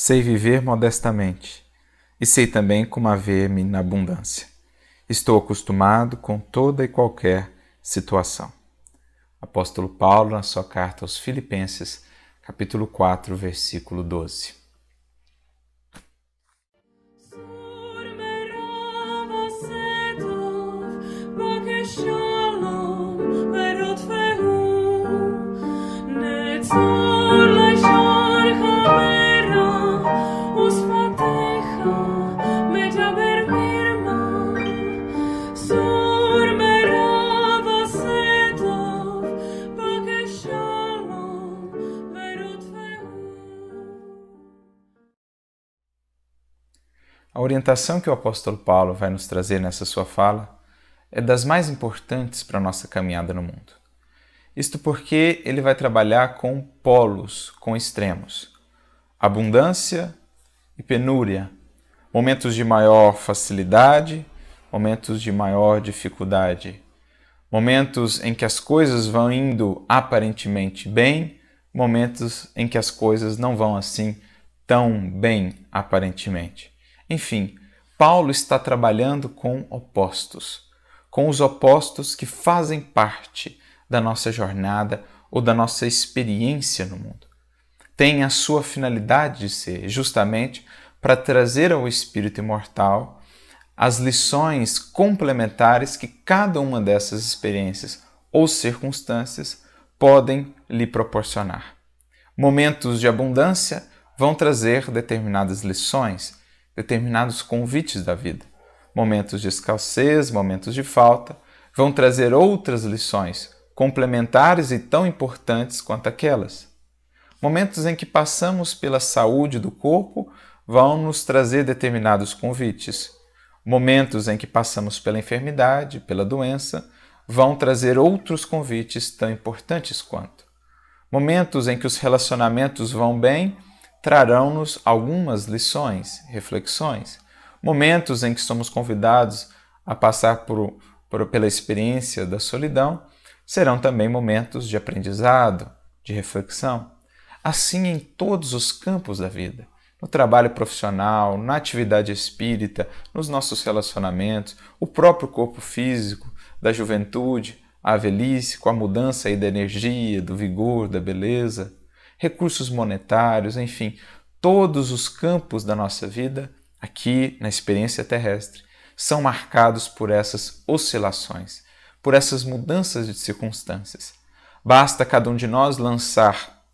Sei viver modestamente e sei também como haver-me na abundância. Estou acostumado com toda e qualquer situação. Apóstolo Paulo, na sua carta aos Filipenses, capítulo 4, versículo 12. A orientação que o apóstolo Paulo vai nos trazer nessa sua fala é das mais importantes para a nossa caminhada no mundo. Isto porque ele vai trabalhar com polos, com extremos. Abundância e penúria, momentos de maior facilidade, momentos de maior dificuldade, momentos em que as coisas vão indo aparentemente bem, momentos em que as coisas não vão assim tão bem aparentemente. Enfim, Paulo está trabalhando com opostos, com os opostos que fazem parte da nossa jornada ou da nossa experiência no mundo. Tem a sua finalidade de ser justamente para trazer ao espírito imortal as lições complementares que cada uma dessas experiências ou circunstâncias podem lhe proporcionar. Momentos de abundância vão trazer determinadas lições determinados convites da vida. Momentos de escassez, momentos de falta, vão trazer outras lições complementares e tão importantes quanto aquelas. Momentos em que passamos pela saúde do corpo vão nos trazer determinados convites. Momentos em que passamos pela enfermidade, pela doença, vão trazer outros convites tão importantes quanto. Momentos em que os relacionamentos vão bem trarão-nos algumas lições, reflexões, momentos em que somos convidados a passar por, por, pela experiência da solidão, serão também momentos de aprendizado, de reflexão. Assim em todos os campos da vida, no trabalho profissional, na atividade espírita, nos nossos relacionamentos, o próprio corpo físico, da juventude, a velhice, com a mudança aí da energia, do vigor, da beleza, recursos monetários, enfim, todos os campos da nossa vida, aqui na experiência terrestre, são marcados por essas oscilações, por essas mudanças de circunstâncias. Basta cada um de nós lançar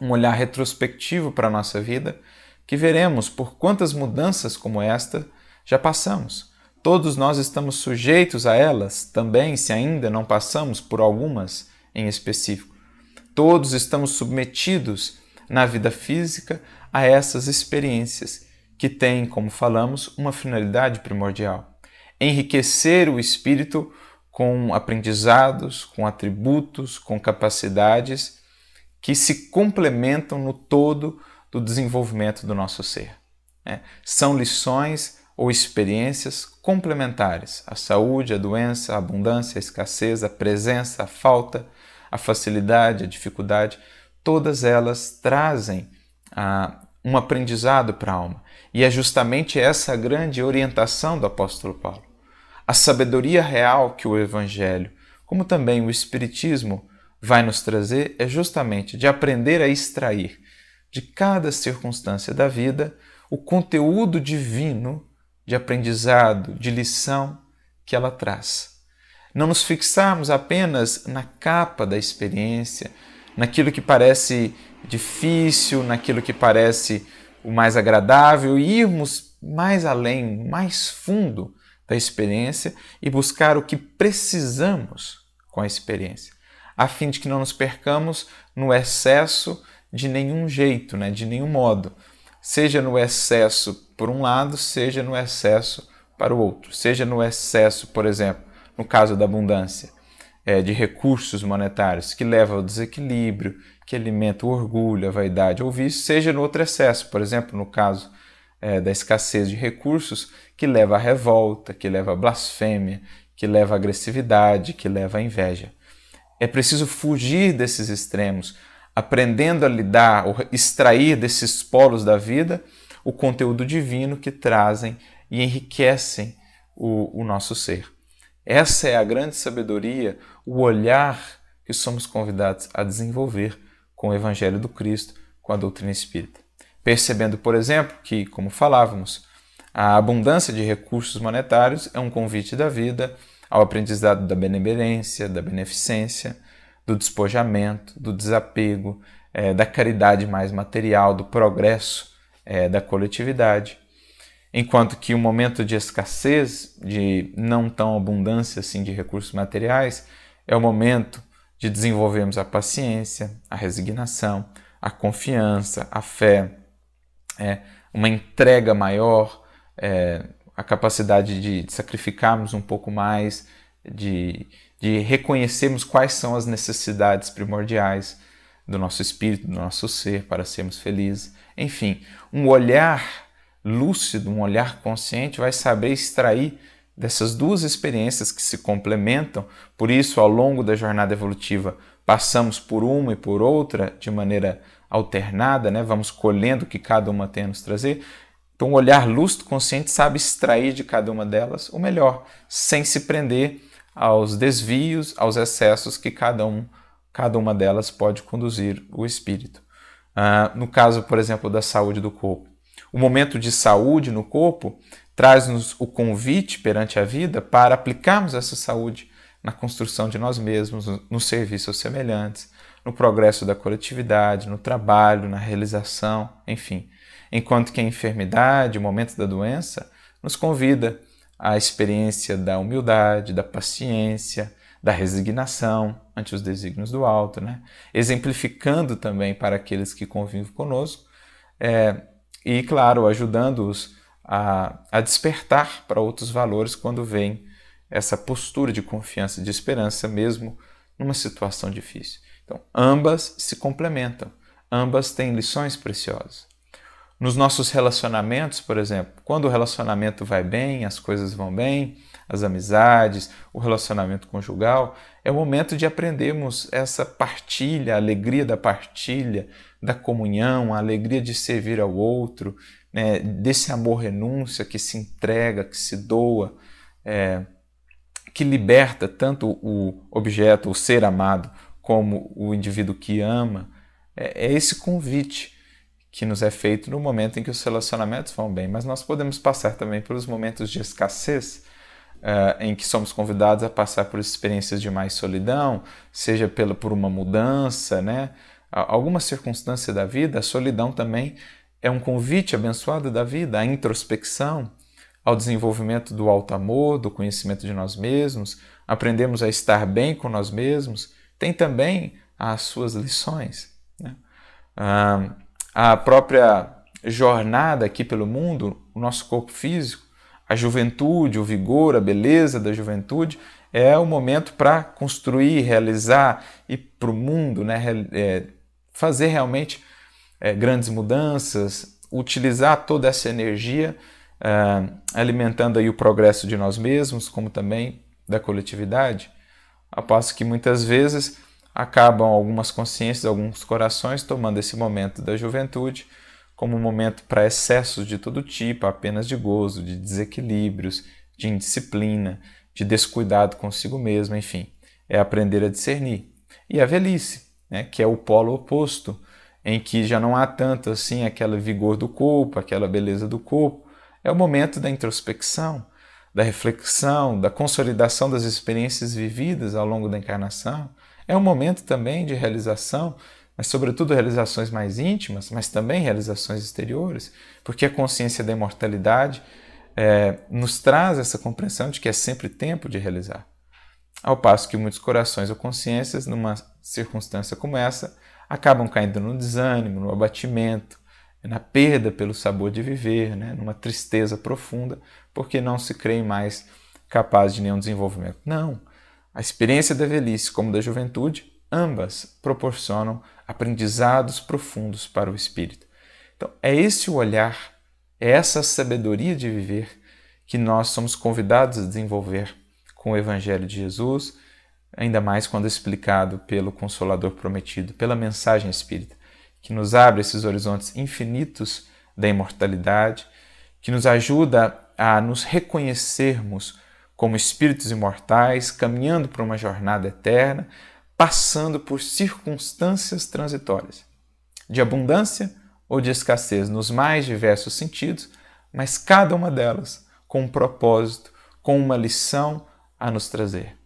um olhar retrospectivo para a nossa vida que veremos por quantas mudanças como esta já passamos. Todos nós estamos sujeitos a elas também, se ainda não passamos por algumas em específico. Todos estamos submetidos na vida física a essas experiências que têm, como falamos, uma finalidade primordial: enriquecer o espírito com aprendizados, com atributos, com capacidades que se complementam no todo do desenvolvimento do nosso ser. Né? São lições ou experiências complementares: a saúde, a doença, a abundância, a escassez, a presença, a falta a facilidade, a dificuldade, todas elas trazem ah, um aprendizado para a alma. E é justamente essa grande orientação do apóstolo Paulo. A sabedoria real que o Evangelho, como também o Espiritismo, vai nos trazer é justamente de aprender a extrair de cada circunstância da vida o conteúdo divino de aprendizado, de lição que ela traz não nos fixarmos apenas na capa da experiência, naquilo que parece difícil, naquilo que parece o mais agradável, e irmos mais além, mais fundo da experiência e buscar o que precisamos com a experiência, a fim de que não nos percamos no excesso de nenhum jeito, né, de nenhum modo, seja no excesso por um lado, seja no excesso para o outro, seja no excesso, por exemplo, no caso da abundância é, de recursos monetários, que leva ao desequilíbrio, que alimenta o orgulho, a vaidade ou vício, seja no outro excesso, por exemplo, no caso é, da escassez de recursos, que leva à revolta, que leva à blasfêmia, que leva à agressividade, que leva à inveja. É preciso fugir desses extremos, aprendendo a lidar ou extrair desses polos da vida o conteúdo divino que trazem e enriquecem o, o nosso ser. Essa é a grande sabedoria, o olhar que somos convidados a desenvolver com o Evangelho do Cristo, com a doutrina espírita. Percebendo, por exemplo, que, como falávamos, a abundância de recursos monetários é um convite da vida ao aprendizado da benevolência, da beneficência, do despojamento, do desapego, é, da caridade mais material, do progresso é, da coletividade. Enquanto que o momento de escassez, de não tão abundância assim de recursos materiais, é o momento de desenvolvermos a paciência, a resignação, a confiança, a fé, é, uma entrega maior, é, a capacidade de sacrificarmos um pouco mais, de, de reconhecermos quais são as necessidades primordiais do nosso espírito, do nosso ser, para sermos felizes. Enfim, um olhar lúcido, um olhar consciente vai saber extrair dessas duas experiências que se complementam. Por isso, ao longo da jornada evolutiva, passamos por uma e por outra de maneira alternada, né? vamos colhendo o que cada uma tem a nos trazer. Então, o olhar lúcido, consciente, sabe extrair de cada uma delas o melhor, sem se prender aos desvios, aos excessos que cada, um, cada uma delas pode conduzir o espírito. Ah, no caso, por exemplo, da saúde do corpo. O momento de saúde no corpo traz-nos o convite perante a vida para aplicarmos essa saúde na construção de nós mesmos, no serviço aos semelhantes, no progresso da coletividade, no trabalho, na realização, enfim enquanto que a enfermidade, o momento da doença, nos convida à experiência da humildade, da paciência, da resignação ante os desígnios do alto, né? exemplificando também para aqueles que convivem conosco é, e, claro, ajudando-os a, a despertar para outros valores quando vem essa postura de confiança de esperança, mesmo numa situação difícil. Então, ambas se complementam, ambas têm lições preciosas. Nos nossos relacionamentos, por exemplo, quando o relacionamento vai bem, as coisas vão bem, as amizades, o relacionamento conjugal, é o momento de aprendermos essa partilha, a alegria da partilha, da comunhão, a alegria de servir ao outro, né, desse amor renúncia que se entrega, que se doa, é, que liberta tanto o objeto, o ser amado, como o indivíduo que ama. É, é esse convite que nos é feito no momento em que os relacionamentos vão bem, mas nós podemos passar também pelos momentos de escassez, uh, em que somos convidados a passar por experiências de mais solidão, seja pela, por uma mudança, né? Alguma circunstância da vida, a solidão também é um convite abençoado da vida, à introspecção, ao desenvolvimento do alto amor, do conhecimento de nós mesmos, aprendemos a estar bem com nós mesmos, tem também as suas lições. Né? Ah, a própria jornada aqui pelo mundo, o nosso corpo físico, a juventude, o vigor, a beleza da juventude, é o momento para construir, realizar e para o mundo, né, é, fazer realmente é, grandes mudanças, utilizar toda essa energia, é, alimentando aí o progresso de nós mesmos, como também da coletividade. A passo que muitas vezes acabam algumas consciências, alguns corações tomando esse momento da juventude como um momento para excessos de todo tipo, apenas de gozo, de desequilíbrios, de indisciplina, de descuidado consigo mesmo, enfim, é aprender a discernir. E a velhice, né, que é o polo oposto, em que já não há tanto assim aquele vigor do corpo, aquela beleza do corpo, é o momento da introspecção, da reflexão, da consolidação das experiências vividas ao longo da encarnação, é um momento também de realização, mas sobretudo realizações mais íntimas, mas também realizações exteriores, porque a consciência da imortalidade é, nos traz essa compreensão de que é sempre tempo de realizar. Ao passo que muitos corações ou consciências, numa circunstância como essa, acabam caindo no desânimo, no abatimento, na perda pelo sabor de viver, né? numa tristeza profunda, porque não se creem mais capazes de nenhum desenvolvimento. Não, a experiência da velhice como da juventude, ambas proporcionam aprendizados profundos para o espírito. Então, é esse o olhar, é essa sabedoria de viver que nós somos convidados a desenvolver com o Evangelho de Jesus, ainda mais quando explicado pelo Consolador prometido, pela mensagem espírita, que nos abre esses horizontes infinitos da imortalidade, que nos ajuda a nos reconhecermos como espíritos imortais, caminhando para uma jornada eterna, passando por circunstâncias transitórias, de abundância ou de escassez nos mais diversos sentidos, mas cada uma delas com um propósito, com uma lição a nos trazer.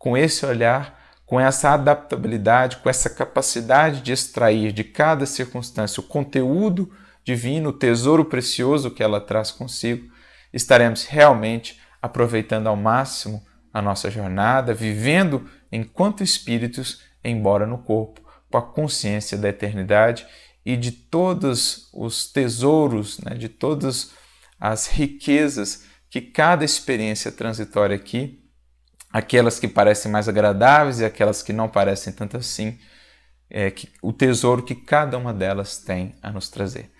Com esse olhar, com essa adaptabilidade, com essa capacidade de extrair de cada circunstância o conteúdo divino, o tesouro precioso que ela traz consigo, estaremos realmente aproveitando ao máximo a nossa jornada, vivendo enquanto espíritos, embora no corpo, com a consciência da eternidade e de todos os tesouros, né, de todas as riquezas que cada experiência transitória aqui, aquelas que parecem mais agradáveis e aquelas que não parecem tanto assim, é, que, o tesouro que cada uma delas tem a nos trazer.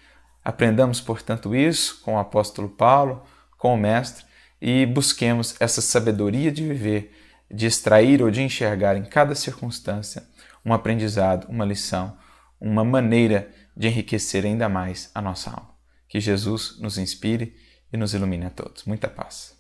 Aprendamos, portanto, isso com o apóstolo Paulo, com o Mestre, e busquemos essa sabedoria de viver, de extrair ou de enxergar em cada circunstância um aprendizado, uma lição, uma maneira de enriquecer ainda mais a nossa alma. Que Jesus nos inspire e nos ilumine a todos. Muita paz.